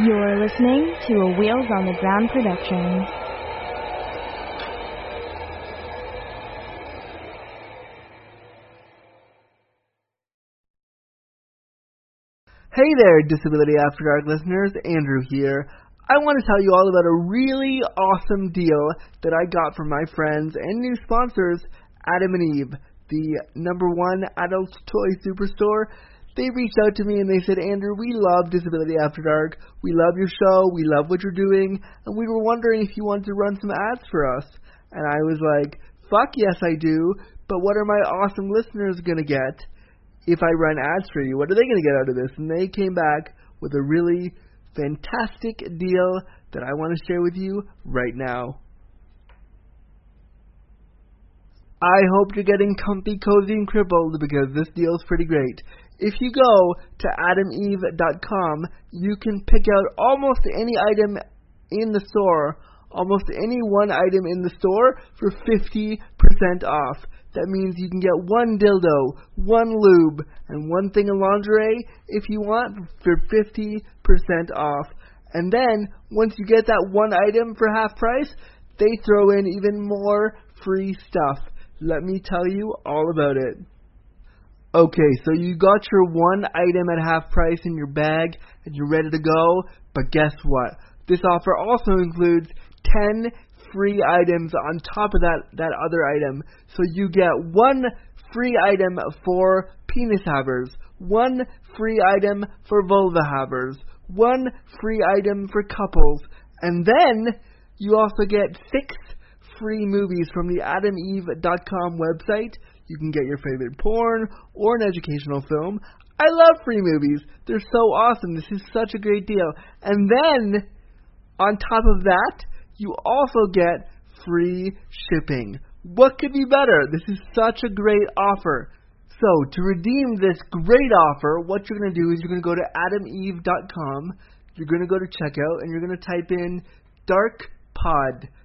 You're listening to a Wheels on the Ground production. Hey there, Disability After Dark listeners. Andrew here. I want to tell you all about a really awesome deal that I got from my friends and new sponsors, Adam and Eve, the number one adult toy superstore. They reached out to me and they said, Andrew, we love Disability After Dark. We love your show. We love what you're doing. And we were wondering if you wanted to run some ads for us. And I was like, fuck yes, I do. But what are my awesome listeners going to get? if I run ads for you, what are they going to get out of this? And they came back with a really fantastic deal that I want to share with you right now. I hope you're getting comfy, cozy, and crippled because this deal is pretty great. If you go to adameve.com, you can pick out almost any item in the store, almost any one item in the store for 50% off. That means you can get one dildo, one lube, and one thing of lingerie if you want for 50% off. And then, once you get that one item for half price, they throw in even more free stuff. Let me tell you all about it. Okay, so you got your one item at half price in your bag and you're ready to go, but guess what? This offer also includes 10 free items on top of that, that other item. So you get one free item for penis havers, one free item for vulva havers, one free item for couples, and then you also get six free movies from the adameve.com website. You can get your favorite porn or an educational film. I love free movies. They're so awesome. This is such a great deal. And then, on top of that, you also get free shipping. What could be better? This is such a great offer. So, to redeem this great offer, what you're going to do is you're going to go to adameve.com, you're going to go to checkout, and you're going to type in Dark Pod.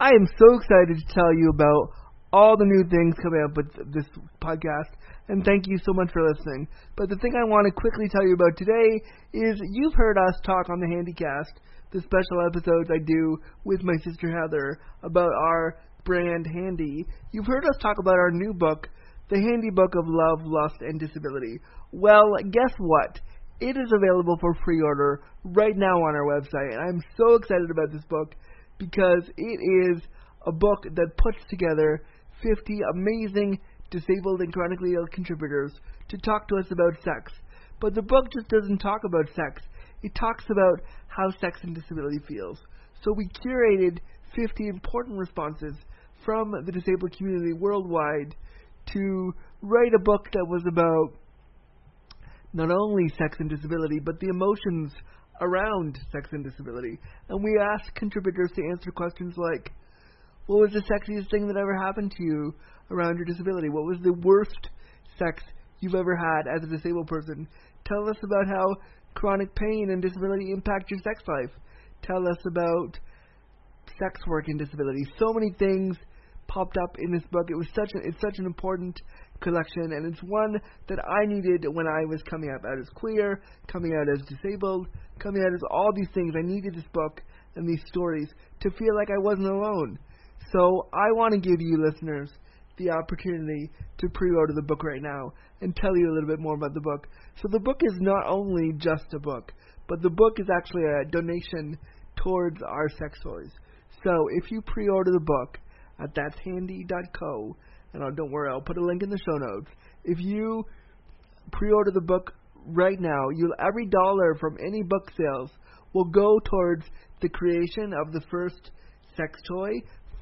I am so excited to tell you about all the new things coming up with this podcast, and thank you so much for listening. But the thing I want to quickly tell you about today is you've heard us talk on the Handycast, the special episodes I do with my sister Heather about our brand Handy. You've heard us talk about our new book, The Handy Book of Love, Lust, and Disability. Well, guess what? It is available for pre order right now on our website, and I'm so excited about this book because it is a book that puts together 50 amazing disabled and chronically ill contributors to talk to us about sex. But the book just doesn't talk about sex, it talks about how sex and disability feels. So we curated 50 important responses from the disabled community worldwide to write a book that was about not only sex and disability, but the emotions around sex and disability. And we asked contributors to answer questions like, what was the sexiest thing that ever happened to you around your disability? What was the worst sex you've ever had as a disabled person? Tell us about how chronic pain and disability impact your sex life. Tell us about sex work and disability. So many things popped up in this book. It was such a, it's such an important collection, and it's one that I needed when I was coming out as queer, coming out as disabled, coming out as all these things. I needed this book and these stories to feel like I wasn't alone. So I want to give you listeners the opportunity to pre-order the book right now and tell you a little bit more about the book. So the book is not only just a book, but the book is actually a donation towards our sex toys. So if you pre-order the book at that'shandy.co, and I'll, don't worry, I'll put a link in the show notes. If you pre-order the book right now, you'll every dollar from any book sales will go towards the creation of the first sex toy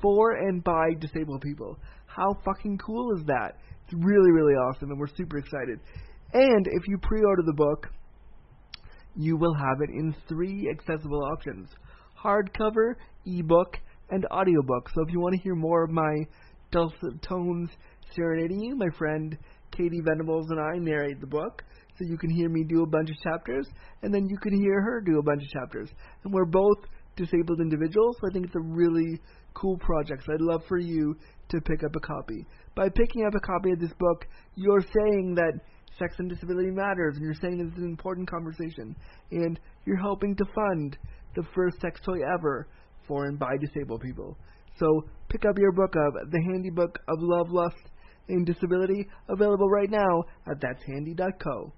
for and by disabled people. How fucking cool is that? It's really, really awesome, and we're super excited. And if you pre-order the book, you will have it in three accessible options: hardcover, ebook, and audiobook. So if you want to hear more of my dulcet tones serenading you, my friend Katie Venables and I narrate the book. So you can hear me do a bunch of chapters, and then you can hear her do a bunch of chapters. And we're both disabled individuals, so I think it's a really cool project. So I'd love for you to pick up a copy. By picking up a copy of this book, you're saying that sex and disability matters, and you're saying it's an important conversation, and you're helping to fund the first sex toy ever for and by disabled people. So pick up your book of The Handy Book of Love, Lust, and Disability, available right now at that'shandy.co.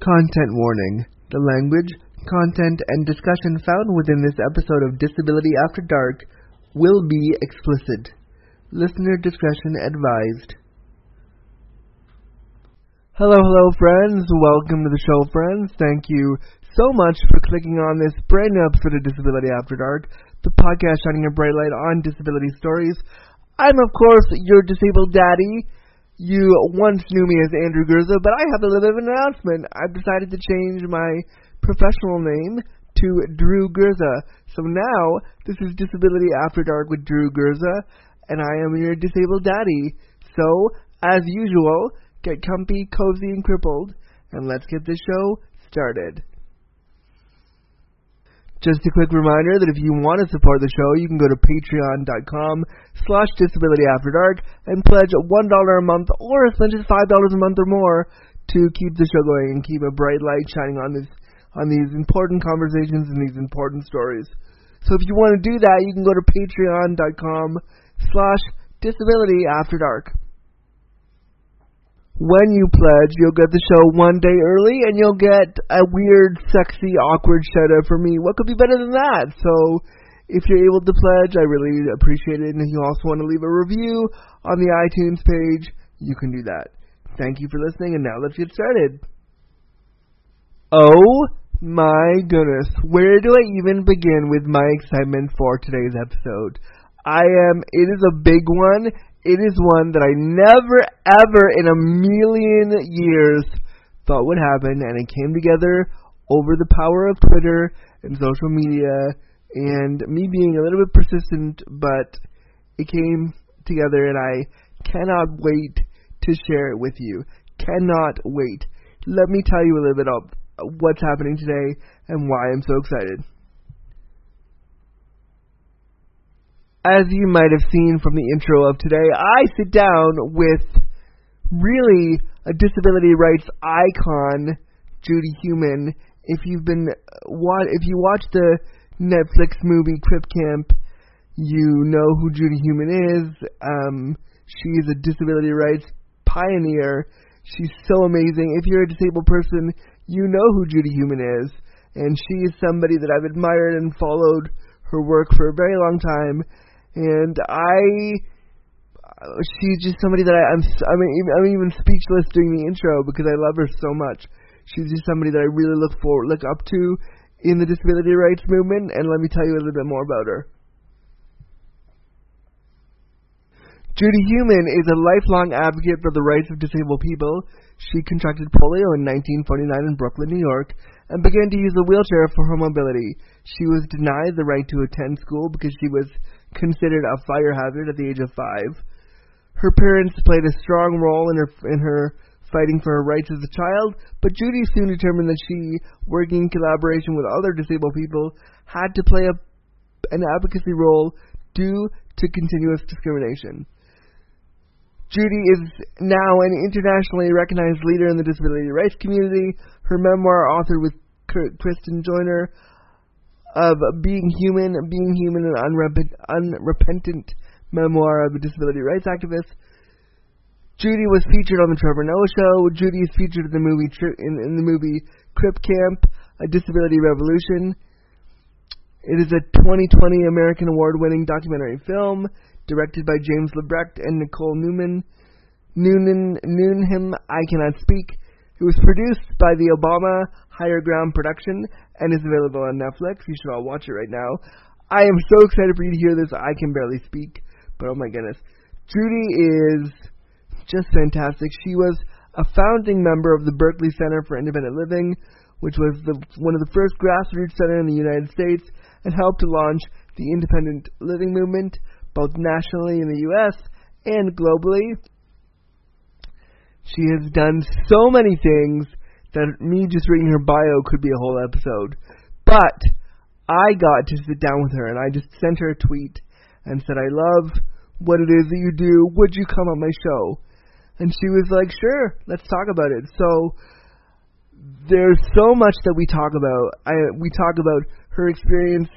Content warning. The language, content, and discussion found within this episode of Disability After Dark will be explicit. Listener discretion advised. Hello, hello, friends. Welcome to the show, friends. Thank you so much for clicking on this brand new episode of Disability After Dark, the podcast shining a bright light on disability stories. I'm, of course, your disabled daddy. You once knew me as Andrew Gurza, but I have a little bit of an announcement. I've decided to change my professional name to Drew Gurza. So now, this is Disability After Dark with Drew Gurza, and I am your disabled daddy. So, as usual, get comfy, cozy, and crippled, and let's get this show started. Just a quick reminder that if you want to support the show, you can go to patreon.com slash disability after dark and pledge $1 a month or as much as $5 a month or more to keep the show going and keep a bright light shining on this on these important conversations and these important stories. So if you want to do that, you can go to patreon.com slash disability after dark. When you pledge, you'll get the show one day early, and you'll get a weird, sexy, awkward shout out from me. What could be better than that? So, if you're able to pledge, I really appreciate it. And if you also want to leave a review on the iTunes page, you can do that. Thank you for listening, and now let's get started. Oh my goodness, where do I even begin with my excitement for today's episode? I am, it is a big one, it is one that I never, ever in a million years thought would happen, and it came together over the power of Twitter and social media, and me being a little bit persistent, but it came together, and I cannot wait to share it with you. Cannot wait. Let me tell you a little bit of what's happening today and why I'm so excited. As you might have seen from the intro of today, I sit down with really a disability rights icon, Judy Heumann. If you've been if you watch the Netflix movie Crip Camp, you know who Judy Heumann is. Um, she is a disability rights pioneer. She's so amazing. If you're a disabled person, you know who Judy Heumann is, and she is somebody that I've admired and followed her work for a very long time and I she's just somebody that I, I'm I mean I'm even speechless doing the intro because I love her so much. She's just somebody that I really look for look up to in the disability rights movement and let me tell you a little bit more about her. Judy Heumann is a lifelong advocate for the rights of disabled people. She contracted polio in 1949 in Brooklyn, New York, and began to use a wheelchair for her mobility. She was denied the right to attend school because she was considered a fire hazard at the age of five. Her parents played a strong role in her in her fighting for her rights as a child, but Judy soon determined that she, working in collaboration with other disabled people, had to play a, an advocacy role due to continuous discrimination. Judy is now an internationally recognized leader in the disability rights community. Her memoir, authored with Kristen Joiner, of Being Heumann, Being Heumann, an unrepentant memoir of a disability rights activist. Judy was featured on the Trevor Noah Show. Judy is featured in the movie in, in the movie Crip Camp, A Disability Revolution. It is a 2020 American Award-winning documentary film directed by James LeBrecht and Nicole Newman. Noonan Noonham, I cannot speak. It was produced by the Obama Higher Ground production and is available on Netflix. You should all watch it right now. I am so excited for you to hear this. I can barely speak, but oh my goodness. Judy is just fantastic. She was a founding member of the Berkeley Center for Independent Living, which was the, one of the first grassroots centers in the United States and helped to launch the independent living movement both nationally in the US and globally. She has done so many things that me just reading her bio could be a whole episode. But I got to sit down with her and I just sent her a tweet and said, I love what it is that you do. Would you come on my show? And she was like, sure, let's talk about it. So there's so much that we talk about. I, we talk about her experience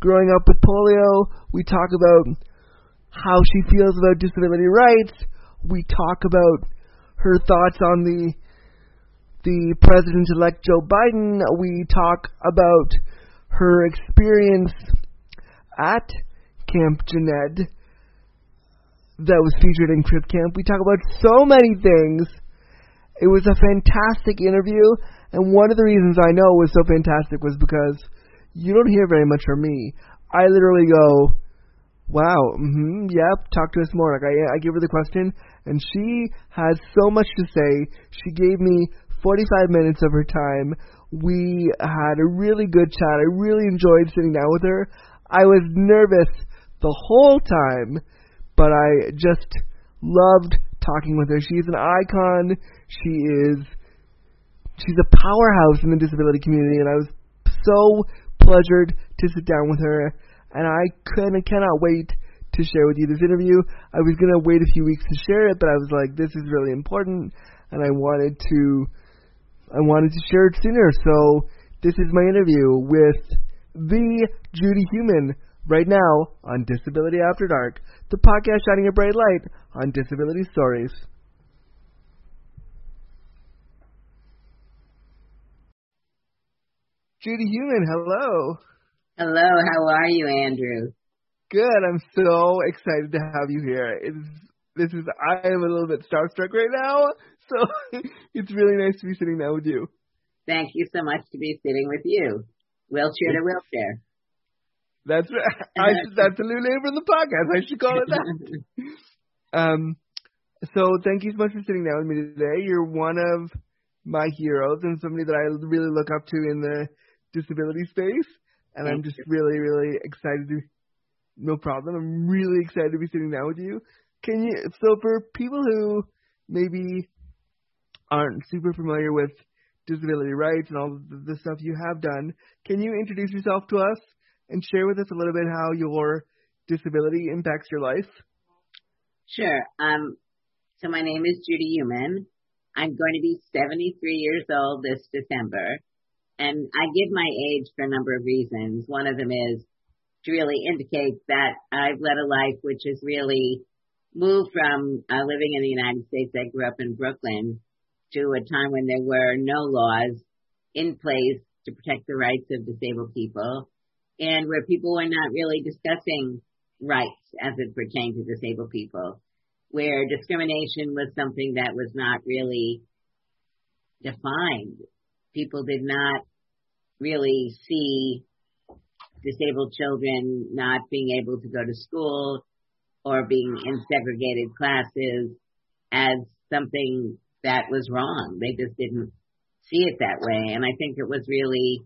growing up with polio. We talk about how she feels about disability rights. We talk about her thoughts on the the president-elect Joe Biden. We talk about her experience at Camp Jened that was featured in Crip Camp. We talk about so many things. It was a fantastic interview, and one of the reasons I know it was so fantastic was because you don't hear very much from me. I literally go, wow, mm-hmm, yep, talk to us more. Like I, I give her the question, and she has so much to say. She gave me 45 minutes of her time. We had a really good chat. I really enjoyed sitting down with her. I was nervous the whole time, but I just loved talking with her. She's an icon. She is she's a powerhouse in the disability community and I was so pleasured to sit down with her, and I can, cannot wait to share with you this interview. I was gonna wait a few weeks to share it, but I was like, this is really important, and I wanted to, I wanted to share it sooner. So this is my interview with the Judy Heumann right now on Disability After Dark, the podcast shining a bright light on disability stories. Judy Heumann, hello. Hello, how are you, Andrew? Good. I'm so excited to have you here. It's this is I am a little bit starstruck right now, so it's really nice to be sitting down with you. Thank you so much to be sitting with you. Wheelchair to wheelchair. That's right. I that's a new name for the podcast. I should call it that. um, so thank you so much for sitting down with me today. You're one of my heroes and somebody that I really look up to in the disability space, and Thank I'm just you. really, really excited to. No problem. I'm really excited to be sitting down with you. Can you? So for people who maybe aren't super familiar with disability rights and all the, stuff you have done, can you introduce yourself to us and share with us a little bit how your disability impacts your life? Sure. Um, so my name is Judy Heumann. I'm going to be 73 years old this December. And I give my age for a number of reasons. One of them is to really indicate that I've led a life which has really moved from uh, living in the United States. I grew up in Brooklyn to a time when there were no laws in place to protect the rights of disabled people and where people were not really discussing rights as it pertained to disabled people, where discrimination was something that was not really defined. People did not really see disabled children not being able to go to school or being in segregated classes as something that was wrong. They just didn't see it that way. And I think it was really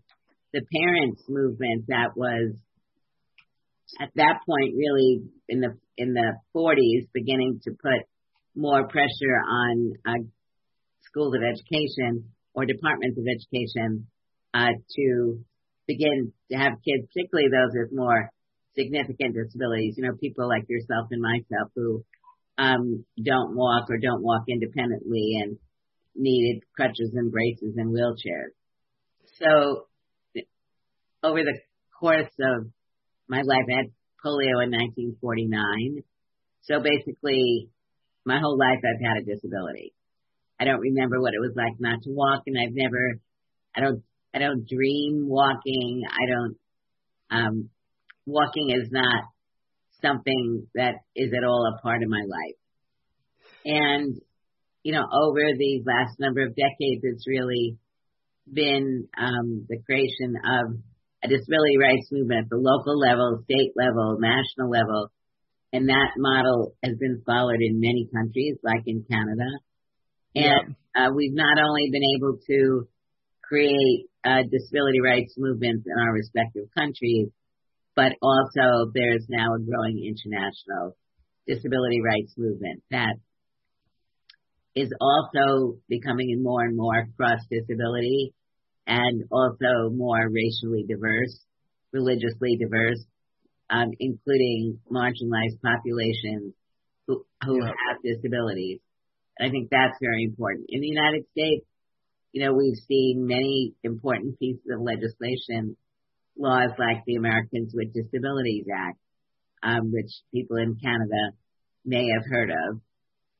the parents movement that was at that point really in the in the 40s beginning to put more pressure on uh, schools of education or departments of education uh, to begin to have kids, particularly those with more significant disabilities. You know, people like yourself and myself who um, don't walk or don't walk independently and needed crutches and braces and wheelchairs. So over the course of my life, I had polio in 1949. So basically, my whole life I've had a disability. I don't remember what it was like not to walk and I've never, I don't, I don't dream walking. I don't, um, walking is not something that is at all a part of my life. And, you know, over these last number of decades, it's really been, um, the creation of a disability rights movement at the local level, state level, national level. And that model has been followed in many countries, like in Canada. And uh, we've not only been able to create uh, disability rights movements in our respective countries, but also there's now a growing international disability rights movement that is also becoming more and more cross disability and also more racially diverse, religiously diverse, um, including marginalized populations who, who yeah. have disabilities. And I think that's very important. In the United States, you know, we've seen many important pieces of legislation, laws like the Americans with Disabilities Act, um, which people in Canada may have heard of.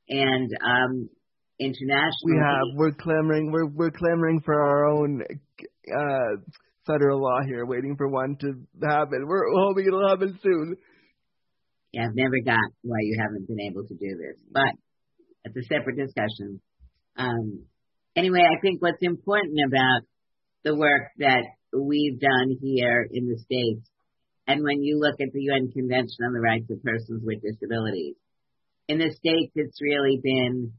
And um, internationally. We have. We're clamoring. We're we're clamoring for our own uh, federal law here, waiting for one to happen. We're hoping it'll happen soon. Yeah, I've never got why you haven't been able to do this, but it's a separate discussion. Um, anyway, I think what's important about the work that we've done here in the States, and when you look at the UN Convention on the Rights of Persons with Disabilities, in the States, it's really been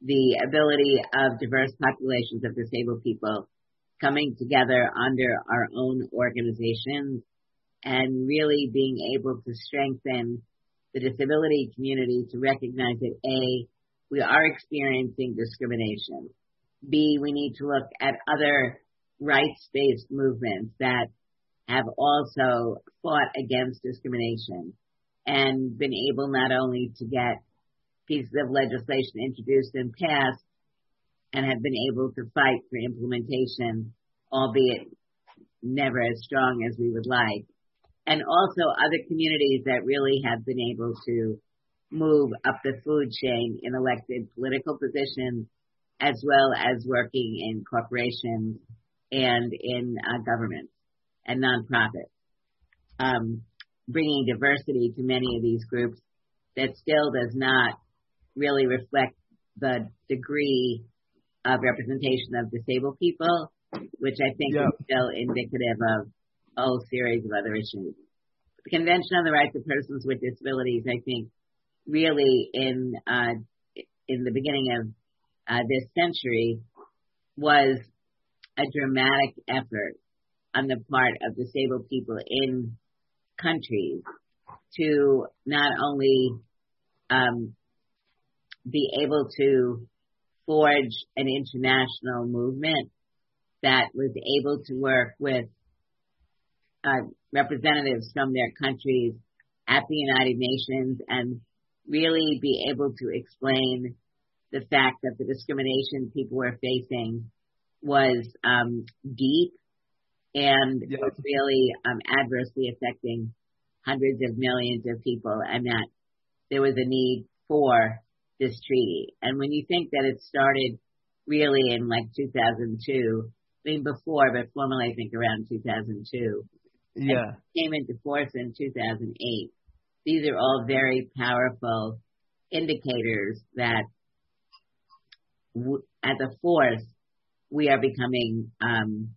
the ability of diverse populations of disabled people coming together under our own organizations and really being able to strengthen the disability community to recognize that A, we are experiencing discrimination. B, we need to look at other rights-based movements that have also fought against discrimination and been able not only to get pieces of legislation introduced and passed and have been able to fight for implementation, albeit never as strong as we would like. And also other communities that really have been able to move up the food chain in elected political positions as well as working in corporations and in uh, governments and nonprofits. Um, bringing diversity to many of these groups that still does not really reflect the degree of representation of disabled people, which I think is still indicative of a whole series of other issues. The Convention on the Rights of Persons with Disabilities, I think, really in uh, in the beginning of uh, this century was a dramatic effort on the part of disabled people in countries to not only um, be able to forge an international movement that was able to work with uh, representatives from their countries at the United Nations and really be able to explain the fact that the discrimination people were facing was um, deep and yeah. was really um, adversely affecting hundreds of millions of people, and that there was a need for this treaty. And when you think that it started really in like 2002, I mean before, but formally I think around 2002. Yeah. Came into force in 2008. These are all very powerful indicators that w- as a force, we are becoming um,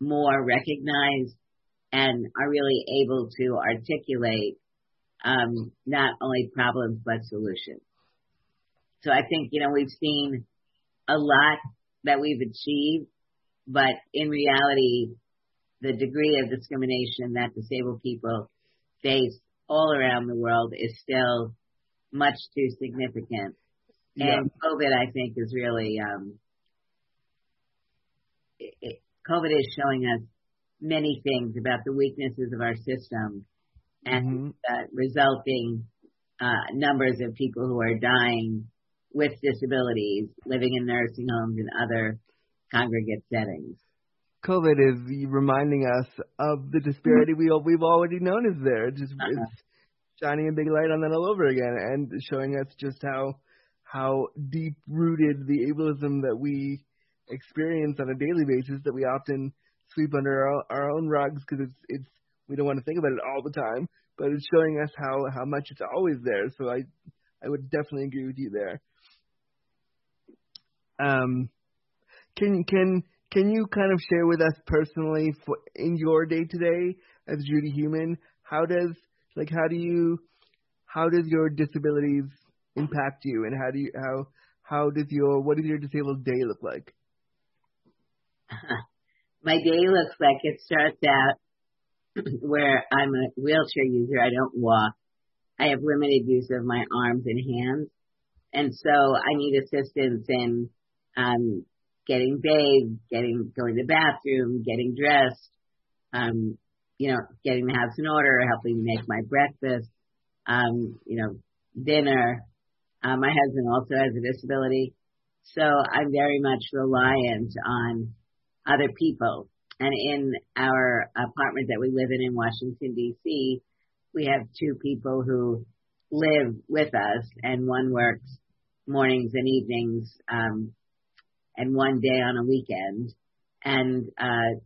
more recognized and are really able to articulate um, not only problems but solutions. So I think, you know, we've seen a lot that we've achieved, but in reality, the degree of discrimination that disabled people face all around the world is still much too significant. Yeah. And COVID, I think, is really, um, COVID is showing us many things about the weaknesses of our system and mm-hmm. uh, resulting uh, numbers of people who are dying with disabilities, living in nursing homes and other congregate settings. COVID is reminding us of the disparity we we've already known is there. Just uh-huh. it's shining a big light on that all over again and showing us just how how deep rooted the ableism that we experience on a daily basis that we often sweep under our, our own rugs because it's it's we don't want to think about it all the time, but it's showing us how how much it's always there. So I I would definitely agree with you there. Um, can can can you kind of share with us personally for in your day to day as Judy Heumann, How does like how do you how does your disabilities impact you, and how do you how how does your what does your disabled day look like? My day looks like it starts out where I'm a wheelchair user. I don't walk. I have limited use of my arms and hands, and so I need assistance in um, getting bathed, getting going to the bathroom, getting dressed, um, you know, getting the house in order, helping make my breakfast, um, you know, dinner. Uh, my husband also has a disability, so I'm very much reliant on other people. And in our apartment that we live in in Washington D.C., we have two people who live with us, and one works mornings and evenings, um, and one day on a weekend. And uh,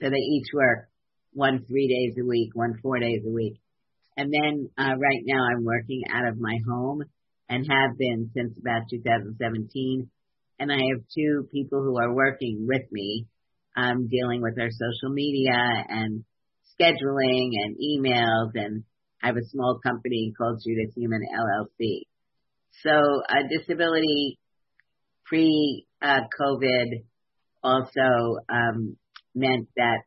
so they each work one three days a week, one four days a week. And then uh, right now I'm working out of my home and have been since about 2017. And I have two people who are working with me, um, dealing with our social media and scheduling and emails. And I have a small company called Judith Heumann LLC. So uh, disability pre uh, COVID also um, meant that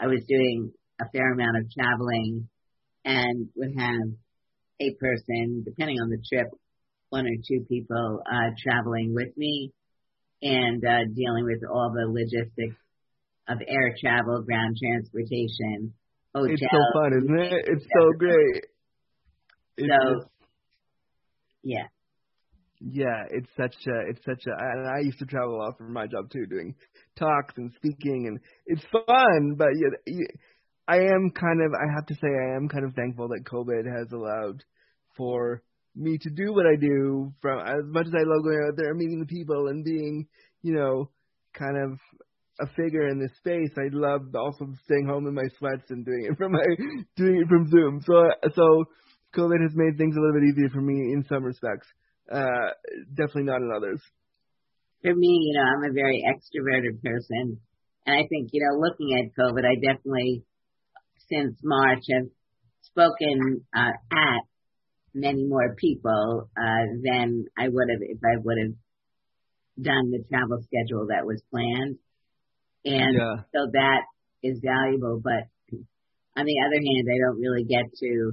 I was doing a fair amount of traveling and would have a person, depending on the trip, one or two people uh, traveling with me and uh, dealing with all the logistics of air travel, ground transportation, hotel. It's so fun, isn't it? It's so great. It's so, just, yeah. Yeah, it's such a, it's such a, and I used to travel a lot for my job too, doing talks and speaking, and it's fun, but you, I am kind of, I have to say, I am kind of thankful that COVID has allowed for me to do what I do. From as much as I love going out there, meeting the people, and being, you know, kind of a figure in this space, I love also staying home in my sweats and doing it from my, doing it from Zoom. So, so COVID has made things a little bit easier for me in some respects. Uh, definitely not in others. For me, you know, I'm a very extroverted person. And I think, you know, looking at COVID, I definitely, since March, have spoken uh, at many more people uh, than I would have if I would have done the travel schedule that was planned. And yeah. so that is valuable. But on the other hand, I don't really get to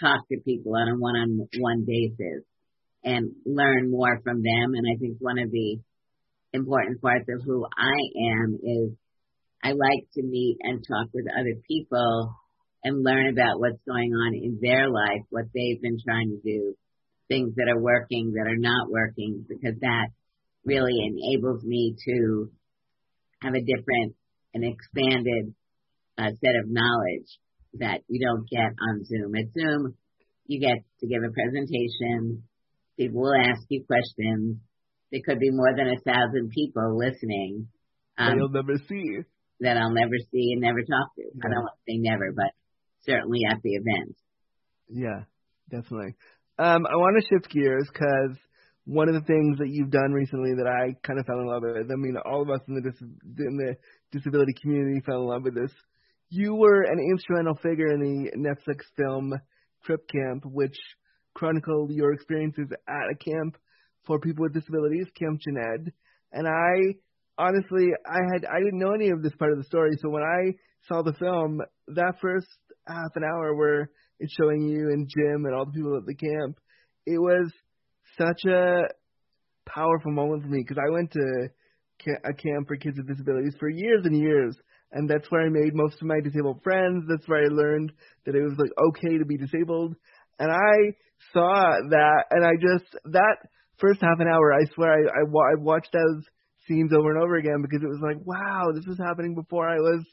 talk to people on a one-on-one basis and learn more from them. And I think one of the important parts of who I am is I like to meet and talk with other people and learn about what's going on in their life, what they've been trying to do, things that are working, that are not working, because that really enables me to have a different and expanded uh, set of knowledge that you don't get on Zoom. At Zoom, you get to give a presentation, People will ask you questions. There could be more than a thousand people listening. Um, that you'll never see. That I'll never see and never talk to. Yeah. I don't want to say never, but certainly at the event. Yeah, definitely. Um, I want to shift gears because one of the things that you've done recently that I kind of fell in love with. I mean, all of us in the dis- in the disability community fell in love with this. You were an instrumental figure in the Netflix film Crip Camp, which chronicled your experiences at a camp for people with disabilities, Camp Jened. And I honestly, I had I didn't know any of this part of the story, so when I saw the film, that first half an hour where it's showing you and Jim and all the people at the camp, it was such a powerful moment for me because I went to a camp for kids with disabilities for years and years, and that's where I made most of my disabled friends. That's where I learned that it was like okay to be disabled, and I saw that, and I just that first half an hour, I swear I I, I watched those scenes over and over again because it was like, wow, this was happening before I was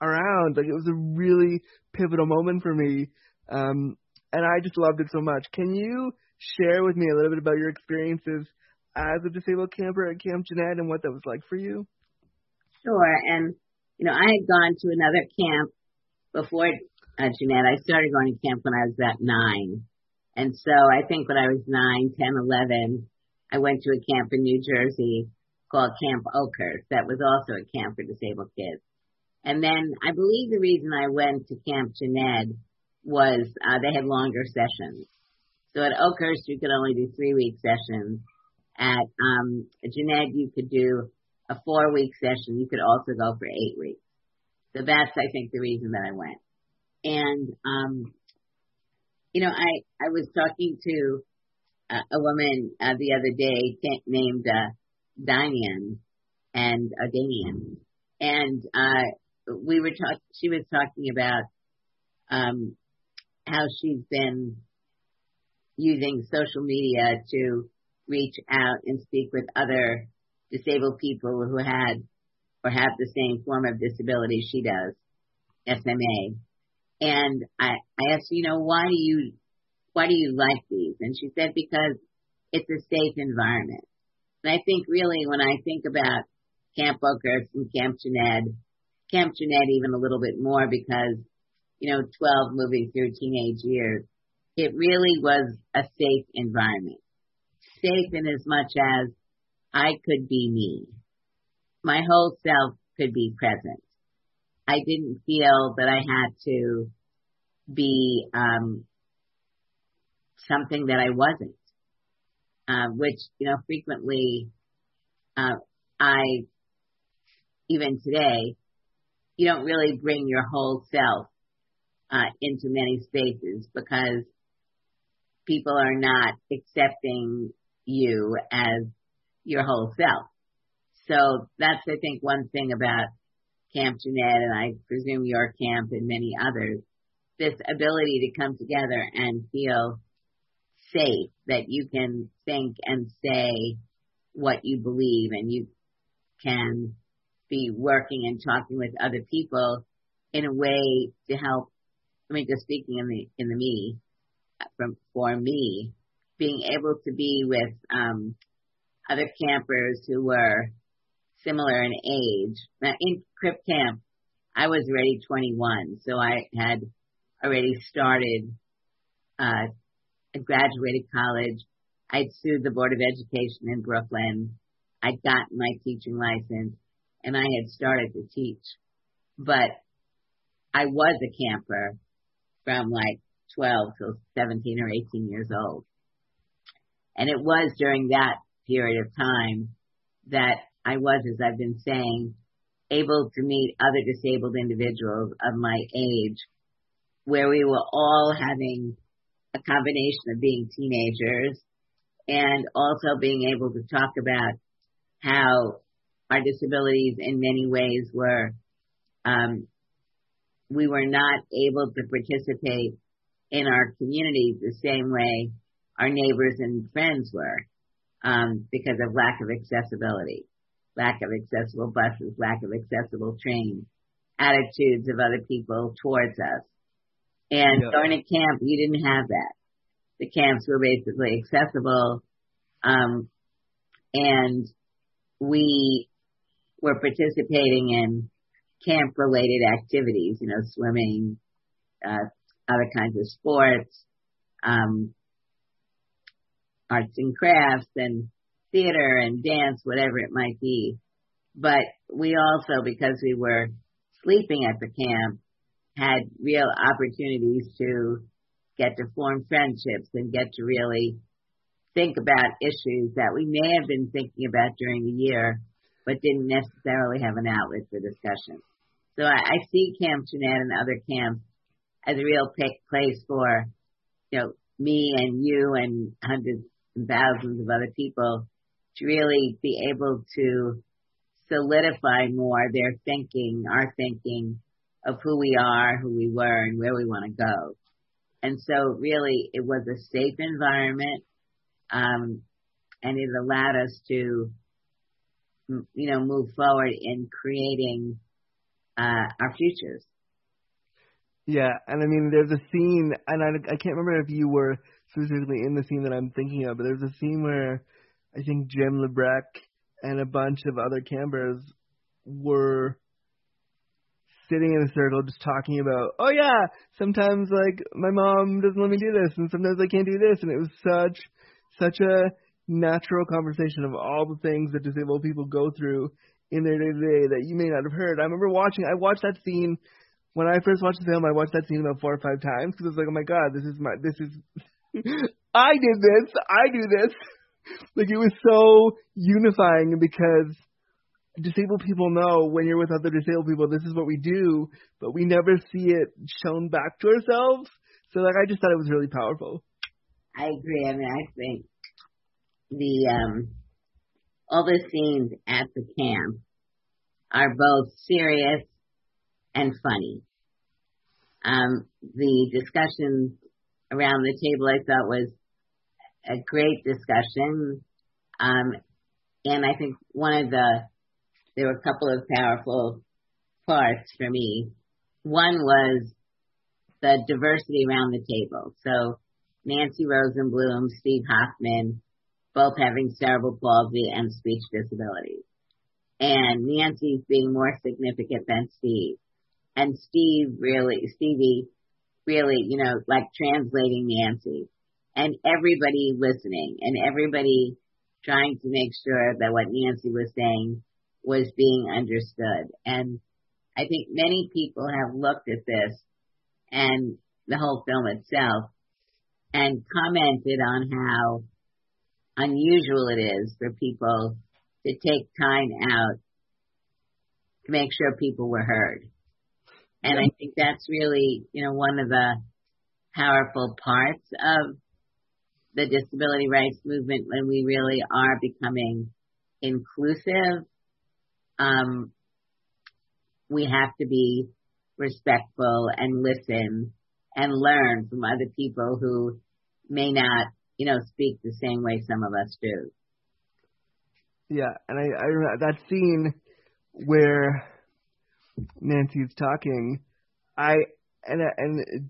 around. Like it was a really pivotal moment for me. Um, and I just loved it so much. Can you share with me a little bit about your experiences as a disabled camper at Camp Jened and what that was like for you? Sure. And, you know, I had gone to another camp before uh, Jened. I started going to camp when I was about nine. And so I think when I was nine, ten, eleven, I went to a camp in New Jersey called Camp Oakhurst that was also a camp for disabled kids. And then I believe the reason I went to Camp Jened was uh, they had longer sessions. So at Oakhurst, you could only do three week sessions. At um, Jened, you could do a four week session. You could also go for eight weeks. So that's, I think, the reason that I went. And, um, you know, I, I was talking to uh, a woman uh, the other day named uh, and uh, and uh, we were talking. She was talking about um, how she's been using social media to reach out and speak with other disabled people who had or have the same form of disability she does, SMA. And I, I asked, you know, why do you, why do you like these? And she said, because it's a safe environment. And I think really when I think about Camp Oakhurst and Camp Jened, Camp Jened even a little bit more because, you know, 12 moving through teenage years, it really was a safe environment. Safe in as much as I could be me. My whole self could be present. I didn't feel that I had to be um, something that I wasn't, uh, which you know frequently uh, I even today you don't really bring your whole self uh, into many spaces because people are not accepting you as your whole self. So that's, I think, one thing about Camp Jened, and I presume your camp and many others, this ability to come together and feel safe that you can think and say what you believe and you can be working and talking with other people in a way to help. I mean, just speaking in the in the me, from for me, being able to be with um, other campers who were similar in age. Now, in Crip Camp, I was already 21, so I had already started, uh, I graduated college. I'd sued the Board of Education in Brooklyn. I'd gotten my teaching license and I had started to teach. But I was a camper from like 12 till 17 or 18 years old. And it was during that period of time that I was, as I've been saying, able to meet other disabled individuals of my age where we were all having a combination of being teenagers and also being able to talk about how our disabilities in many ways were um, we were not able to participate in our communities the same way our neighbors and friends were um, because of lack of accessibility, lack of accessible buses, lack of accessible trains, attitudes of other people towards us. And yeah. going to camp, you didn't have that. The camps were basically accessible, um, and we were participating in camp related activities, you know, swimming, uh, other kinds of sports, um, arts and crafts and theater and dance, whatever it might be. But we also, because we were sleeping at the camp, had real opportunities to get to form friendships and get to really think about issues that we may have been thinking about during the year, but didn't necessarily have an outlet for discussion. So I, I see Camp Jened and other camps as a real pick place for, you know, me and you and hundreds and thousands of other people to really be able to solidify more their thinking, our thinking of who we are, who we were, and where we want to go. And so really it was a safe environment, um, and it allowed us to, you know, move forward in creating uh, our futures. Yeah, and I mean, there's a scene, and I, I can't remember if you were specifically in the scene that I'm thinking of, but there's a scene where I think Jim Lebrecht and a bunch of other campers were sitting in a circle just talking about, oh yeah, sometimes like my mom doesn't let me do this, and sometimes I can't do this, and it was such such a natural conversation of all the things that disabled people go through in their day to day that you may not have heard. I remember watching, I watched that scene when I first watched the film. I watched that scene about four or five times because I was like, oh my god, this is my, this is, I did this, I do this. like it was so unifying because disabled people know when you're with other disabled people, this is what we do, but we never see it shown back to ourselves. So like I just thought it was really powerful. I agree. I mean, I think the um all the scenes at the camp are both serious and funny. Um, the discussion around the table I thought was a great discussion. Um, and I think one of the there were a couple of powerful parts for me. One was the diversity around the table. So Nancy Rosenblum, Steve Hoffman, both having cerebral palsy and speech disabilities. And Nancy's being more significant than Steve. And Steve really, Stevie really, you know, like translating Nancy. And everybody listening and everybody trying to make sure that what Nancy was saying was being understood. And I think many people have looked at this and the whole film itself and commented on how unusual it is for people to take time out to make sure people were heard. And I think that's really, you know, one of the powerful parts of the disability rights movement when we really are becoming inclusive um, we have to be respectful and listen and learn from other people who may not, you know, speak the same way some of us do. Yeah, and I, I that scene where Nancy's talking. I and and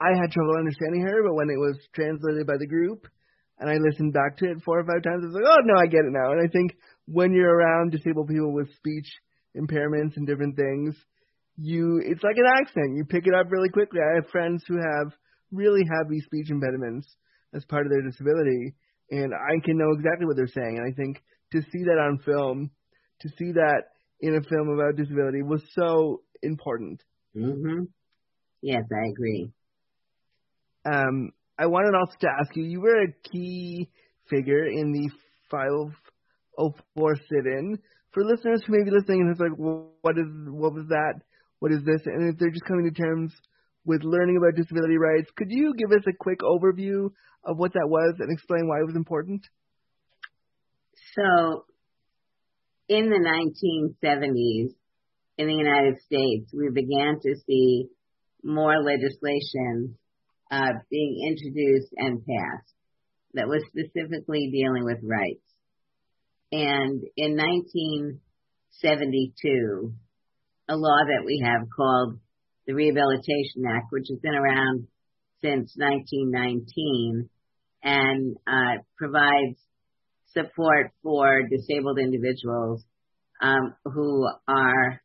I had trouble understanding her, but when it was translated by the group, and I listened back to it four or five times, I was like, oh no, I get it now. And I think when you're around disabled people with speech impairments and different things, you it's like an accent. You pick it up really quickly. I have friends who have really heavy speech impediments as part of their disability, and I can know exactly what they're saying. And I think to see that on film, to see that in a film about disability was so important. Mhm. Yes, I agree. Um, I wanted also to ask you. You were a key figure in the 504 sit-in. For listeners who may be listening and it's like, well, what is what was that? What is this? And if they're just coming to terms with learning about disability rights, could you give us a quick overview of what that was and explain why it was important? So, in the 1970s in the United States, we began to see more legislation uh, being introduced and passed that was specifically dealing with rights. And in 1972, a law that we have called the Rehabilitation Act, which has been around since 1919 and uh, provides support for disabled individuals um, who are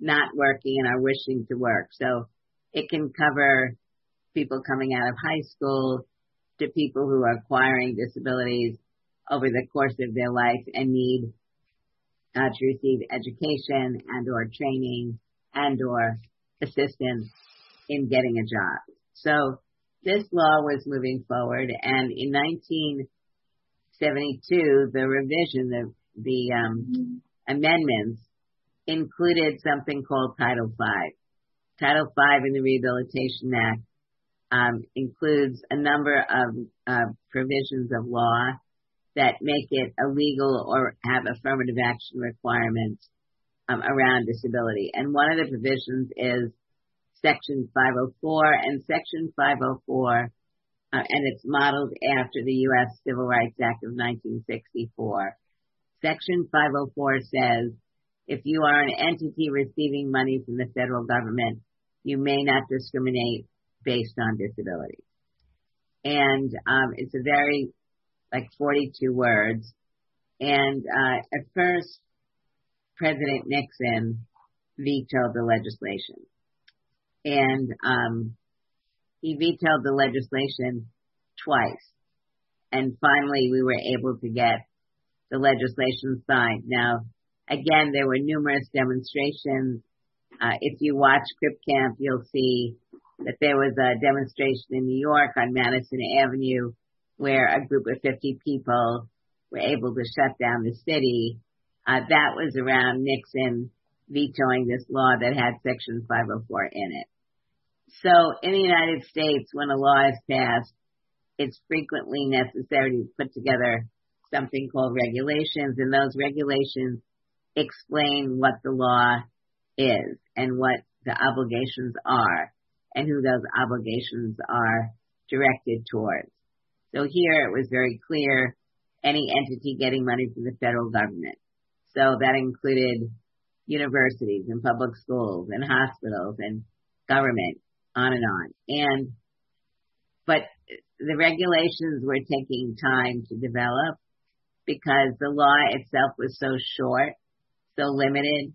not working and are wishing to work. So it can cover people coming out of high school to people who are acquiring disabilities over the course of their life and need uh, to receive education and or training and or assistance in getting a job. So this law was moving forward and in 1972 the revision, the, the um, amendments included something called Title V. Title V in the Rehabilitation Act um, includes a number of uh, provisions of law that make it illegal or have affirmative action requirements um, around disability. And one of the provisions is Section 504, and Section 504, uh, and it's modeled after the U.S. Civil Rights Act of 1964. Section 504 says if you are an entity receiving money from the federal government you may not discriminate based on disability. And um, it's a very, like 42 words. And uh, at first, President Nixon vetoed the legislation. And um, he vetoed the legislation twice. And finally, we were able to get the legislation signed. Now, again, there were numerous demonstrations. Uh, if you watch Crip Camp, you'll see that there was a demonstration in New York on Madison Avenue where a group of 50 people were able to shut down the city. Uh, that was around Nixon vetoing this law that had Section 504 in it. So in the United States, when a law is passed, it's frequently necessary to put together something called regulations, and those regulations explain what the law is and what the obligations are and who those obligations are directed towards. So here it was very clear any entity getting money from the federal government. So that included universities and public schools and hospitals and government, on and on. And, but the regulations were taking time to develop because the law itself was so short, so limited,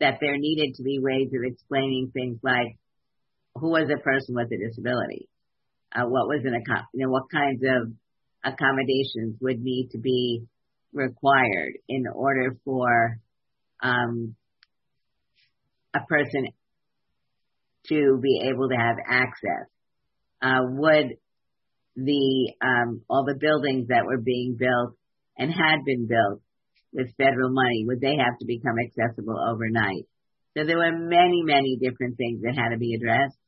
that there needed to be ways of explaining things like who was a person with a disability, uh, what was an you know what kinds of accommodations would need to be required in order for um, a person to be able to have access. Uh, would the um, all the buildings that were being built and had been built with federal money would they have to become accessible overnight? So there were many, many different things that had to be addressed.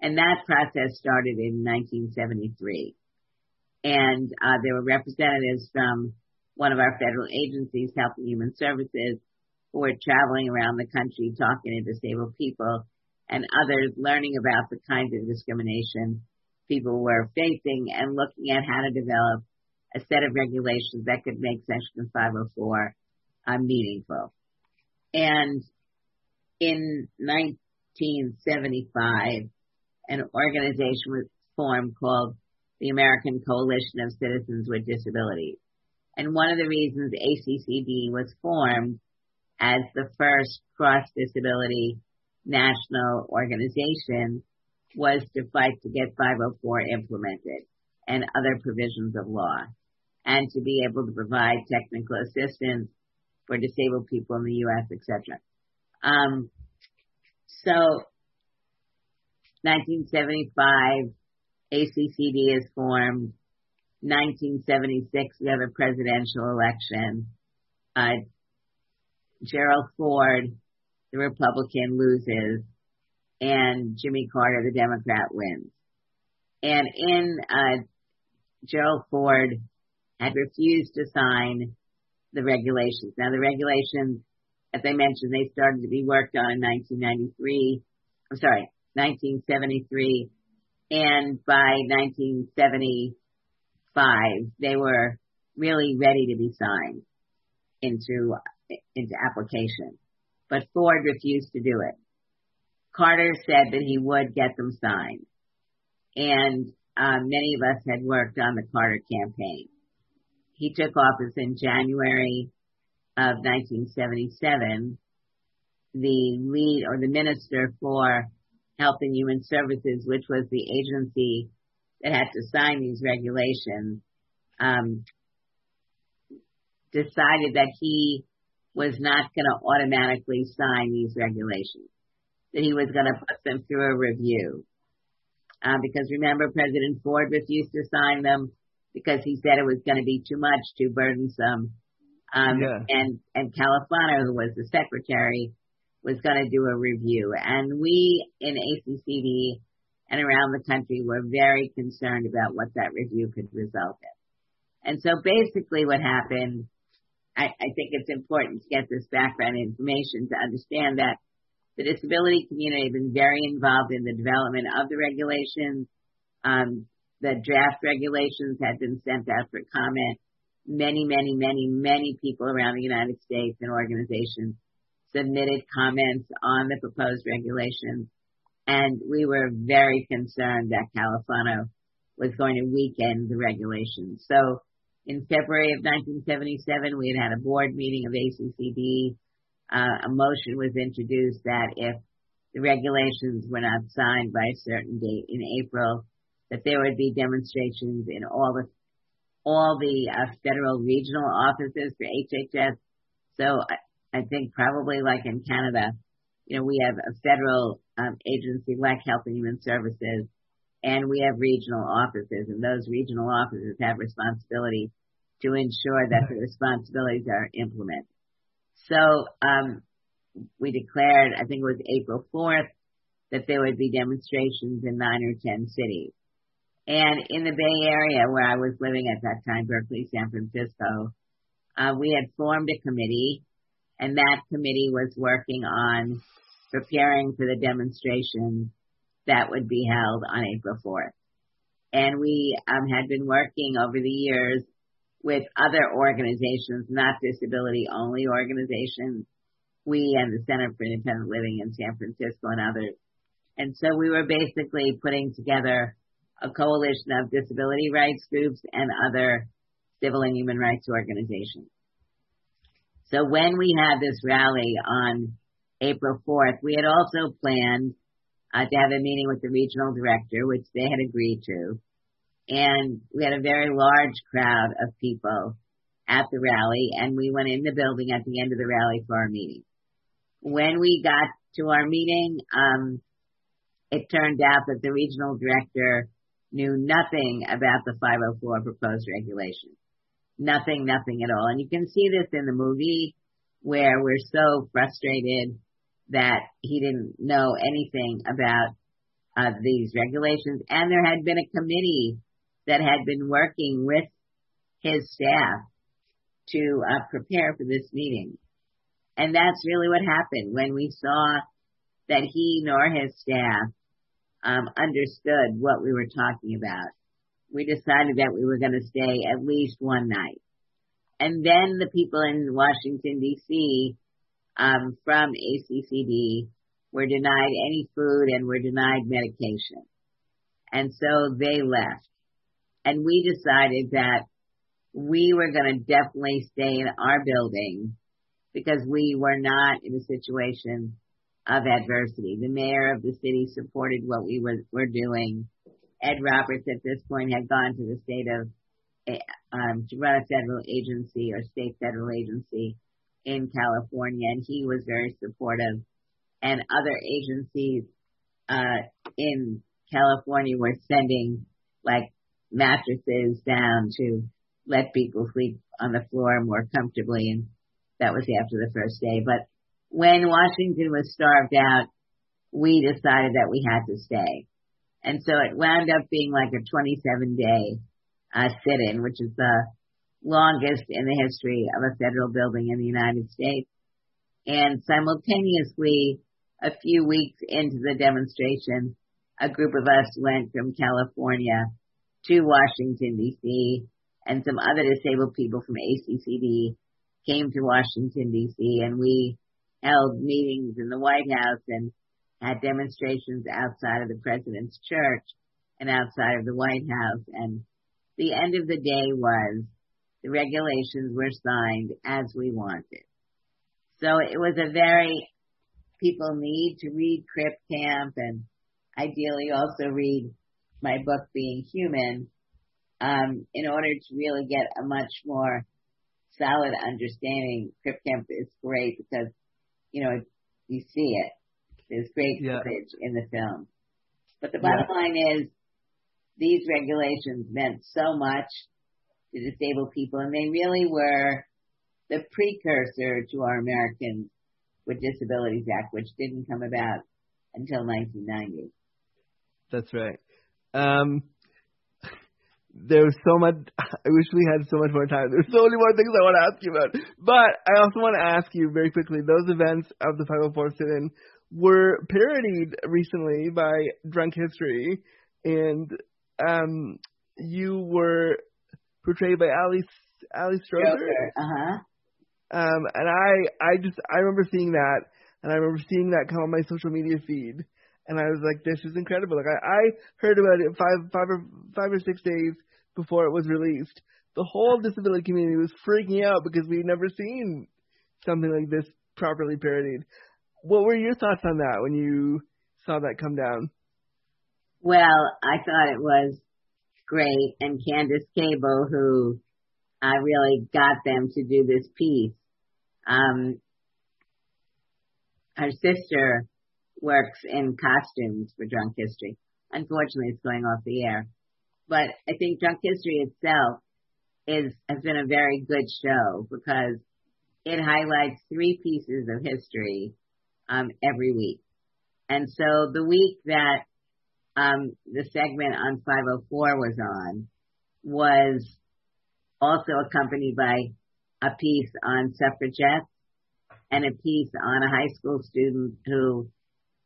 And that process started in 1973. And uh, there were representatives from one of our federal agencies, Health and Human Services, who were traveling around the country talking to disabled people and others learning about the kinds of discrimination people were facing and looking at how to develop a set of regulations that could make Section 504 uh, meaningful. And in 1975, an organization was formed called the American Coalition of Citizens with Disabilities. And one of the reasons ACCD was formed as the first cross-disability national organization was to fight to get 504 implemented and other provisions of law and to be able to provide technical assistance for disabled people in the U.S., etc. Um, so 1975, ACCD is formed. 1976, we have a presidential election. Uh, Gerald Ford, the Republican, loses, and Jimmy Carter, the Democrat, wins. And in uh, Gerald Ford had refused to sign the regulations. Now, the regulations, as I mentioned, they started to be worked on in 1993. I'm sorry, 1973, and by 1975, they were really ready to be signed into into application. But Ford refused to do it. Carter said that he would get them signed, and um, many of us had worked on the Carter campaign. He took office in January of 1977. The lead or the minister for Health and Human Services, which was the agency that had to sign these regulations, um, decided that he was not going to automatically sign these regulations, that he was going to put them through a review. Uh, because remember, President Ford refused to sign them because he said it was going to be too much, too burdensome. Um, yeah. and, and Califano, who was the secretary, was going to do a review. And we in ACCD and around the country were very concerned about what that review could result in. And so basically what happened, I, I think it's important to get this background information to understand that the disability community has been very involved in the development of the regulations. Um, the draft regulations had been sent out for comment. Many, many, many, many people around the United States and organizations submitted comments on the proposed regulations. And we were very concerned that Califano was going to weaken the regulations. So in February of 1977, we had had a board meeting of ACCD. Uh, a motion was introduced that if the regulations were not signed by a certain date in April, that there would be demonstrations in all the all the uh, federal regional offices for HHS. So I, I think probably like in Canada, you know, we have a federal um, agency like Health and Human Services, and we have regional offices, and those regional offices have responsibility to ensure that the responsibilities are implemented. So um, we declared, I think it was April 4th, that there would be demonstrations in nine or ten cities. And in the Bay Area, where I was living at that time, Berkeley, San Francisco, uh, we had formed a committee, and that committee was working on preparing for the demonstration that would be held on April 4th. And we um, had been working over the years with other organizations, not disability only organizations, we and the Center for Independent Living in San Francisco and others. And so we were basically putting together a coalition of disability rights groups and other civil and human rights organizations. So when we had this rally on April 4th, we had also planned uh, to have a meeting with the regional director, which they had agreed to. And we had a very large crowd of people at the rally, and we went in the building at the end of the rally for our meeting. When we got to our meeting, um, it turned out that the regional director knew nothing about the 504 proposed regulation. Nothing, nothing at all. And you can see this in the movie where we're so frustrated that he didn't know anything about uh, these regulations. And there had been a committee that had been working with his staff to uh, prepare for this meeting. And that's really what happened when we saw that he nor his staff um, understood what we were talking about. We decided that we were going to stay at least one night. And then the people in Washington, D.C., um, from ACCD were denied any food and were denied medication. And so they left. And we decided that we were going to definitely stay in our building because we were not in a situation of adversity. The mayor of the city supported what we were, were doing. Ed Roberts at this point had gone to the state of, um, to run a federal agency or state federal agency in California and he was very supportive and other agencies, uh, in California were sending like mattresses down to let people sleep on the floor more comfortably and that was after the first day. But when Washington was starved out, we decided that we had to stay. And so it wound up being like a 27 day uh, sit-in, which is the longest in the history of a federal building in the United States. And simultaneously, a few weeks into the demonstration, a group of us went from California to Washington DC and some other disabled people from ACCD came to Washington DC and we held meetings in the White House and had demonstrations outside of the president's church and outside of the White House. And the end of the day was the regulations were signed as we wanted. So it was a very, people need to read Crip Camp and ideally also read my book Being Heumann, um, in order to really get a much more solid understanding. Crip Camp is great because you know, you see it. There's great yeah. footage in the film. But the bottom yeah. line is these regulations meant so much to disabled people and they really were the precursor to our Americans with Disabilities Act, which didn't come about until 1990. That's right. Um, there's so much. I wish we had so much more time. There's so many more things I want to ask you about. But I also want to ask you very quickly. Those events of the 504 sit-in were parodied recently by Drunk History, and um, you were portrayed by Ali Ali Stroker. Uh huh. Um, and I I just I remember seeing that, and I remember seeing that come on my social media feed, and I was like, this is incredible. Like I, I heard about it five, five or five or six days before it was released. The whole disability community was freaking out because we'd never seen something like this properly parodied. What were your thoughts on that when you saw that come down? Well, I thought it was great, and Candace Cable, who I really got them to do this piece. Um, her sister works in costumes for Drunk History. Unfortunately, it's going off the air. But I think Drunk History itself is has been a very good show because it highlights three pieces of history um, every week. And so the week that um, the segment on 504 was on was also accompanied by a piece on suffragettes and a piece on a high school student who,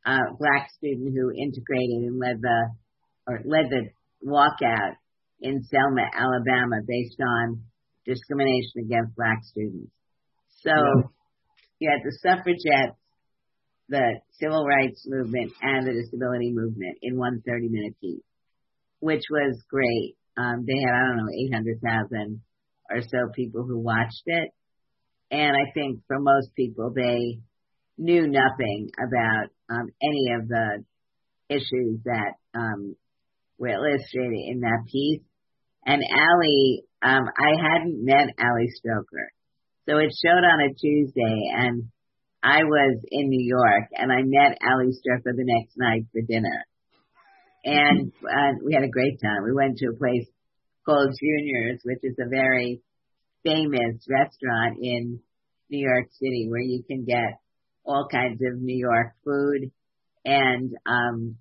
uh, black student who integrated and led the, or led the walkout in Selma, Alabama based on discrimination against black students. So yeah. you had the suffragettes, the civil rights movement, and the disability movement in one 30 minute piece, which was great. Um, they had, I don't know, 800,000 or so people who watched it. And I think for most people, they knew nothing about um, any of the issues that um, were illustrated in that piece. And Ali, um, I hadn't met Ali Stroker. So it showed on a Tuesday and I was in New York and I met Ali Stroker the next night for dinner. And uh, we had a great time. We went to a place called Junior's, which is a very famous restaurant in New York City where you can get all kinds of New York food. And um,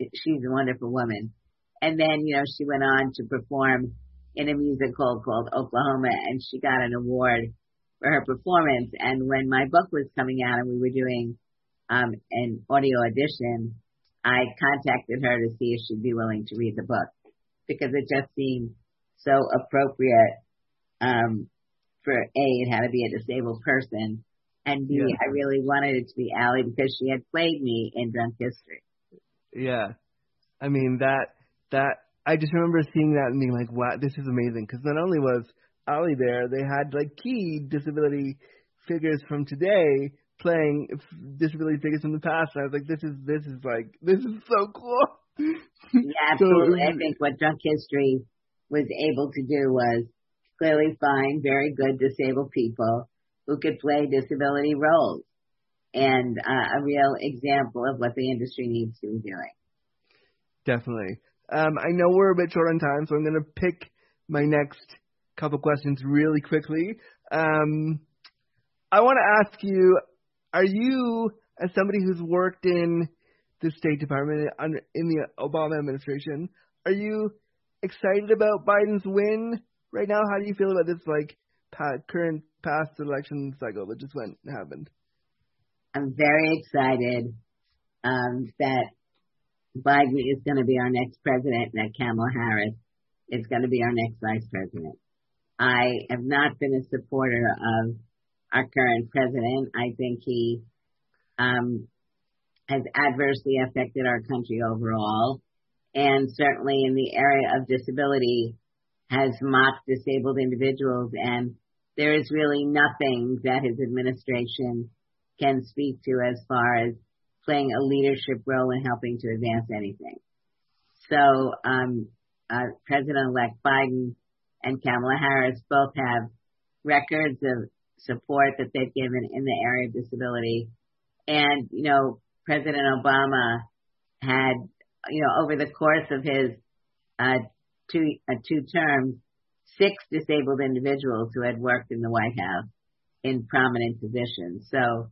she's a wonderful woman. And then, you know, she went on to perform in a musical called Oklahoma and she got an award for her performance. And when my book was coming out and we were doing um, an audio audition, I contacted her to see if she'd be willing to read the book because it just seemed so appropriate um, for A, it had to be a disabled person, and B, yeah. I really wanted it to be Ali because she had played me in Drunk History. Yeah, I mean that that I just remember seeing that and being like, wow, this is amazing because not only was Ali there, they had like key disability figures from today playing disability figures from the past. And I was like, this is this is like this is so cool. yeah, absolutely. so, I think what Drunk History was able to do was clearly find very good disabled people who could play disability roles and uh, a real example of what the industry needs to be doing. Definitely. Um, I know we're a bit short on time, so I'm going to pick my next couple questions really quickly. Um, I want to ask you, are you, as somebody who's worked in the State Department in the Obama administration, are you excited about Biden's win right now? How do you feel about this like current past election cycle that just went and happened? I'm very excited um, that Biden is going to be our next president and that Kamala Harris is going to be our next vice president. I have not been a supporter of our current president. I think he um, has adversely affected our country overall, and certainly in the area of disability, has mocked disabled individuals. And there is really nothing that his administration can speak to as far as playing a leadership role in helping to advance anything. So, um, uh, President-elect Biden and Kamala Harris both have records of support that they've given in the area of disability. And, you know, President Obama had, you know, over the course of his uh, two, uh, two terms, six disabled individuals who had worked in the White House in prominent positions. So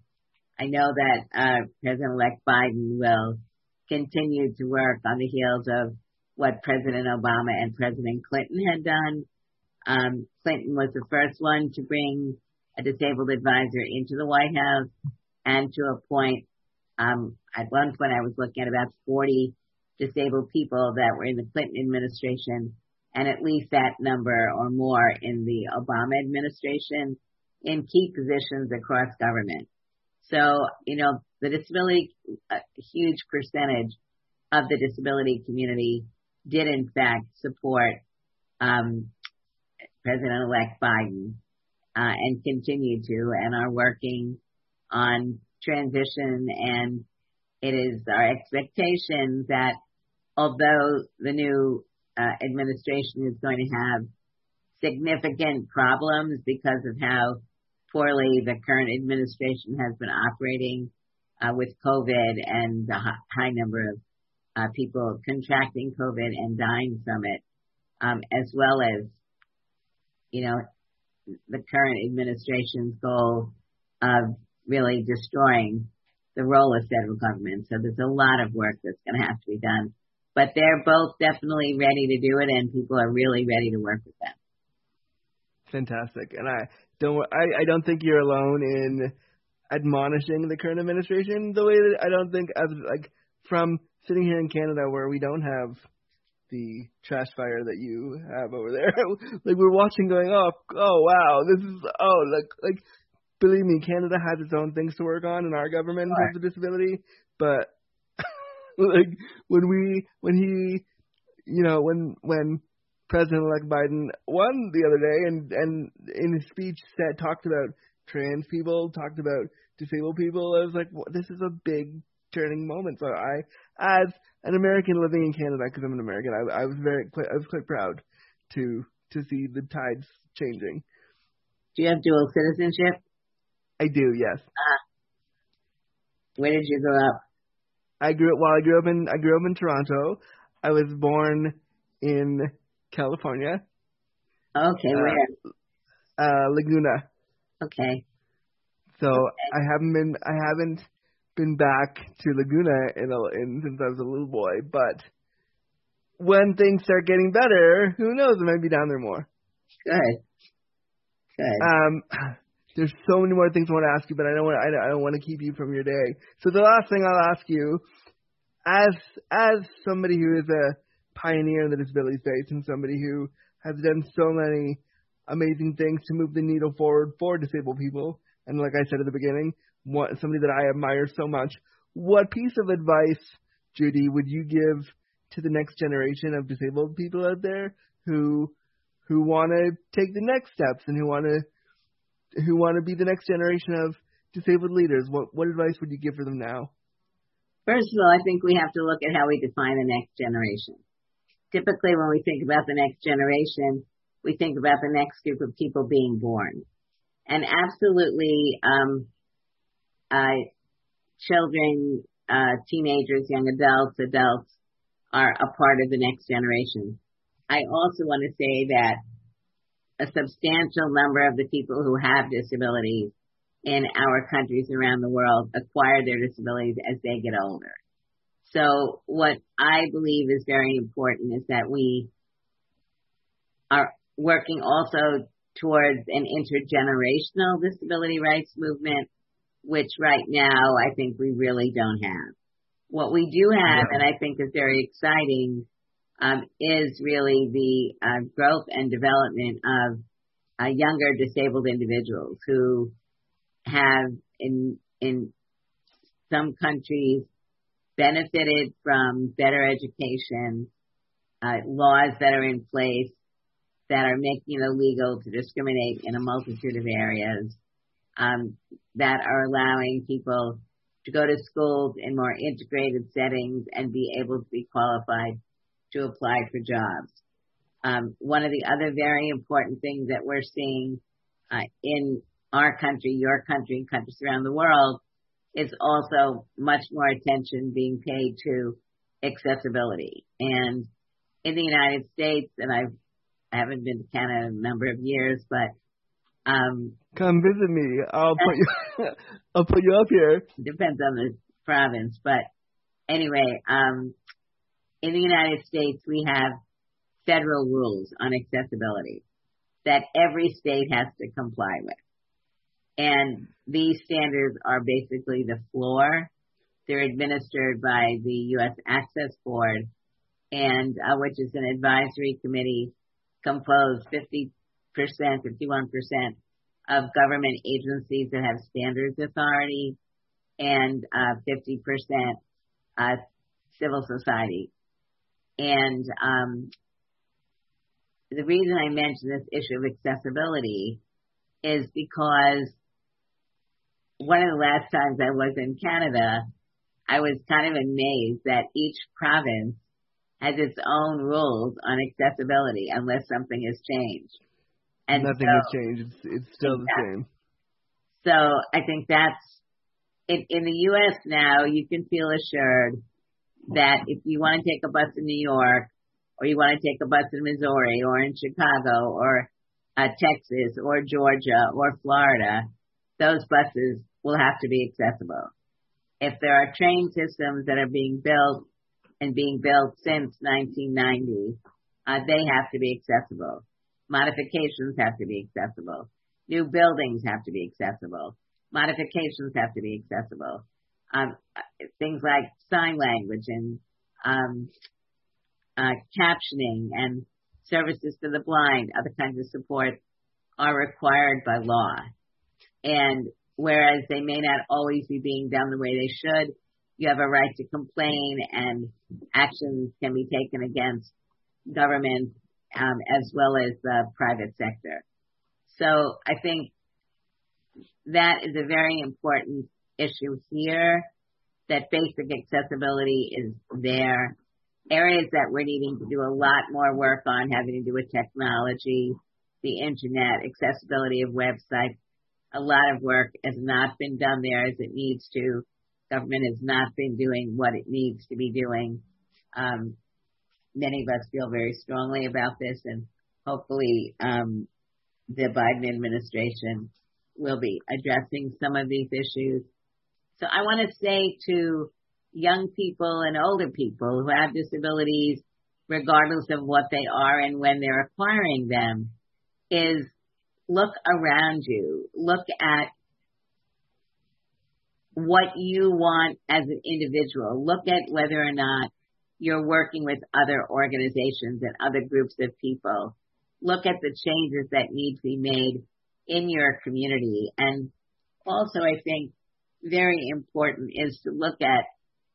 I know that uh, President-elect Biden will continue to work on the heels of what President Obama and President Clinton had done. Um, Clinton was the first one to bring a disabled advisor into the White House and to appoint, um, at one point I was looking at about 40 disabled people that were in the Clinton administration and at least that number or more in the Obama administration in key positions across government. So, you know, the disability, a huge percentage of the disability community did in fact support um, President-elect Biden uh, and continue to, and are working on transition. And it is our expectation that although the new uh, administration is going to have significant problems because of how poorly the current administration has been operating uh, with COVID and the high number of uh, people contracting COVID and dying from it, um, as well as, you know, the current administration's goal of really destroying the role of federal government. So there's a lot of work that's going to have to be done. But they're both definitely ready to do it, and people are really ready to work with them. Fantastic, and I don't I, I don't think you're alone in admonishing the current administration the way that I don't think as like from sitting here in Canada where we don't have the trash fire that you have over there. like we're watching going, oh, oh wow, this is oh like like believe me, Canada has its own things to work on in our government in terms of disability, but like when we when he you know when when President elect Biden won the other day and and in his speech said talked about trans people, talked about disabled people, I was like, well, this is a big turning moment. So I, as an American living in Canada, because I'm an American, I, I was very, I was quite proud to to see the tides changing. Do you have dual citizenship? I do, yes. Uh, where did you grow up? I grew up. Well, I grew up in I grew up in Toronto. I was born in California. Okay, uh, where? Uh, Laguna. Okay. So okay. I haven't been I haven't been back to Laguna in, a, in since I was a little boy, but when things start getting better, who knows? I might be down there more. Good. Good. Um, there's so many more things I want to ask you, but I don't want I don't want to keep you from your day. So the last thing I'll ask you, as as somebody who is a pioneer in the disability space and somebody who has done so many amazing things to move the needle forward for disabled people, and like I said at the beginning, somebody that I admire so much. What piece of advice, Judy, would you give to the next generation of disabled people out there who who want to take the next steps and who want to who want to be the next generation of disabled leaders? What what advice would you give for them now? First of all, I think we have to look at how we define the next generation. Typically, when we think about the next generation, we think about the next group of people being born. And absolutely, um, children, uh, teenagers, young adults, adults are a part of the next generation. I also want to say that a substantial number of the people who have disabilities in our countries around the world acquire their disabilities as they get older. So what I believe is very important is that we are working also towards an intergenerational disability rights movement which right now I think we really don't have. What we do have, yeah. and I think is very exciting, um, is really the uh, growth and development of uh, younger disabled individuals who have in in some countries benefited from better education, uh, laws that are in place that are making it illegal to discriminate in a multitude of areas, um, that are allowing people to go to schools in more integrated settings and be able to be qualified to apply for jobs. Um, one of the other very important things that we're seeing uh, in our country, your country, and countries around the world is also much more attention being paid to accessibility. And in the United States, and I've I haven't been to Canada in a number of years, but um, Come visit me. I'll put you. I'll put you up here. Depends on the province, but anyway, um, in the United States, we have federal rules on accessibility that every state has to comply with, and these standards are basically the floor. They're administered by the U.S. Access Board, and uh, which is an advisory committee composed 50 51% of government agencies that have standards authority and uh, 50% uh, civil society. And um, the reason I mention this issue of accessibility is because one of the last times I was in Canada, I was kind of amazed that each province has its own rules on accessibility unless something has changed. And nothing so, has changed. It's, it's still exactly. the same. So I think that's in, in the U.S. now. You can feel assured that if you want to take a bus in New York, or you want to take a bus in Missouri, or in Chicago, or uh, Texas, or Georgia, or Florida, those buses will have to be accessible. If there are train systems that are being built and being built since 1990, uh, they have to be accessible. Modifications have to be accessible. New buildings have to be accessible. Modifications have to be accessible. Um, things like sign language and um, uh, captioning and services to the blind, other kinds of support are required by law. And whereas they may not always be being done the way they should, you have a right to complain and actions can be taken against government um, as well as the private sector. So I think that is a very important issue here, that basic accessibility is there. Areas that we're needing to do a lot more work on having to do with technology, the internet, accessibility of websites. A lot of work has not been done there as it needs to. Government has not been doing what it needs to be doing. Um, many of us feel very strongly about this and hopefully um, the Biden administration will be addressing some of these issues. So I want to say to young people and older people who have disabilities, regardless of what they are and when they're acquiring them, is look around you. Look at what you want as an individual. Look at whether or not you're working with other organizations and other groups of people. Look at the changes that need to be made in your community. And also, I think very important is to look at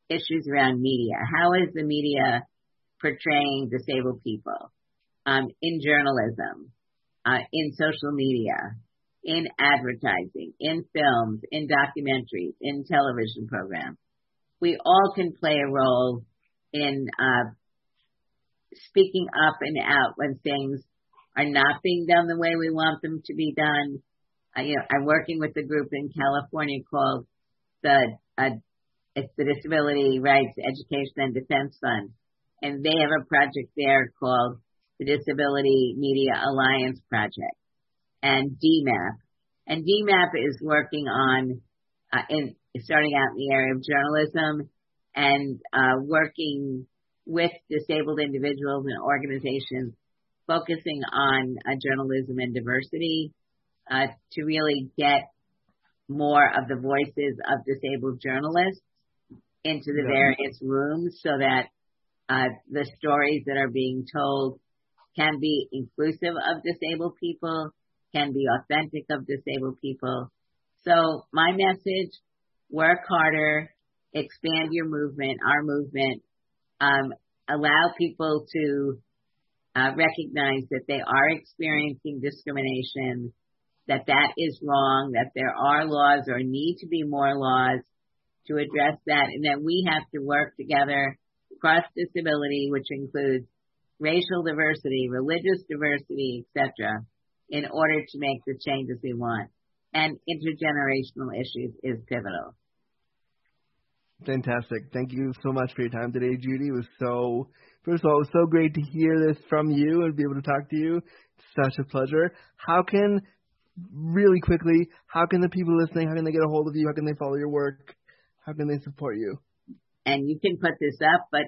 issues around media. How is the media portraying disabled people um, in journalism, uh, in social media, in advertising, in films, in documentaries, in television programs? We all can play a role in uh, speaking up and out when things are not being done the way we want them to be done. I, you know, I'm working with a group in California called the uh, it's the Disability Rights Education and Defense Fund, and they have a project there called the Disability Media Alliance Project and DMAP. And DMAP is working on uh, in starting out in the area of journalism and uh, working with disabled individuals and organizations focusing on uh, journalism and diversity uh, to really get more of the voices of disabled journalists into the yeah. various rooms so that uh, the stories that are being told can be inclusive of disabled people, can be authentic of disabled people. So my message, work harder, expand your movement, our movement, um, allow people to uh, recognize that they are experiencing discrimination, that that is wrong, that there are laws or need to be more laws to address that, and that we have to work together across disability, which includes racial diversity, religious diversity, etc., in order to make the changes we want. And intergenerational issues is pivotal. Fantastic. Thank you so much for your time today, Judy. It was so, first of all, it was so great to hear this from you and be able to talk to you. It's such a pleasure. How can, really quickly, how can the people listening, how can they get a hold of you? How can they follow your work? How can they support you? And you can put this up, but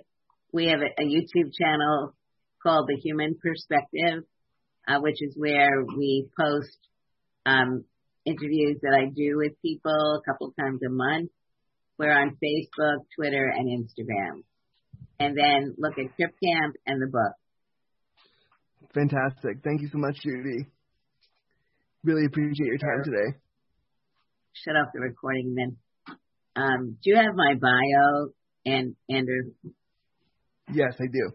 we have a, a YouTube channel called The Heumann Perspective, uh, which is where we post um, interviews that I do with people a couple times a month we're on Facebook, Twitter, and Instagram. And then look at Crip Camp and the book. Fantastic. Thank you so much, Judy. Really appreciate your time today. Shut off the recording then. Um, do you have my bio, and Andrew? Yes, I do.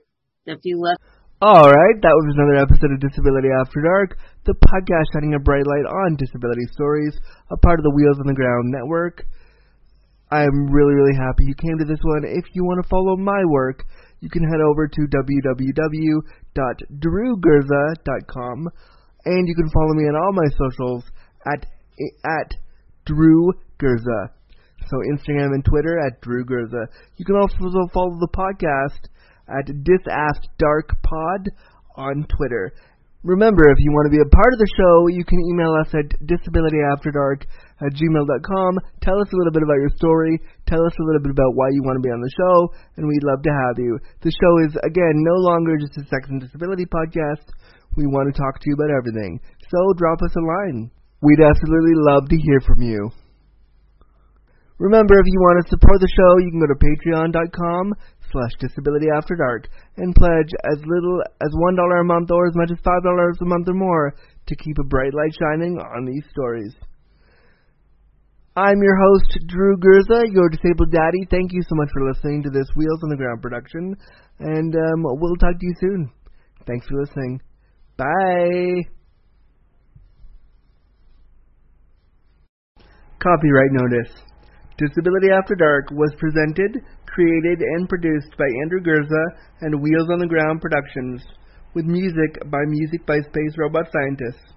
So if you look, All right, that was another episode of Disability After Dark, the podcast shining a bright light on disability stories, a part of the Wheels on the Ground network. I'm really, really happy you came to this one. If you want to follow my work, you can head over to www.drewgurza.com and you can follow me on all my socials at at Drew Gurza. So Instagram and Twitter at Drew Gurza. You can also follow the podcast at DisAskDarkPod on Twitter. Remember, if you want to be a part of the show, you can email us at disabilityafterdark at gmail.com. Tell us a little bit about your story. Tell us a little bit about why you want to be on the show, and we'd love to have you. The show is, again, no longer just a sex and disability podcast. We want to talk to you about everything. So drop us a line. We'd absolutely love to hear from you. Remember, if you want to support the show, you can go to patreon.com slash disability after dark and pledge as little as one dollar a month or as much as five dollars a month or more to keep a bright light shining on these stories. I'm your host, Drew Gurza, your disabled daddy. Thank you so much for listening to this Wheels on the Ground production, and um, we'll talk to you soon. Thanks for listening. Bye. Copyright notice. Disability After Dark was presented, created, and produced by Andrew Gurza and Wheels on the Ground Productions, with music by Music by Space Robot Scientists.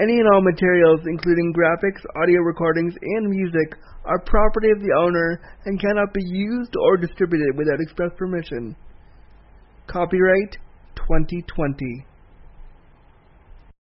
Any and all materials, including graphics, audio recordings, and music, are property of the owner and cannot be used or distributed without express permission. Copyright 2020.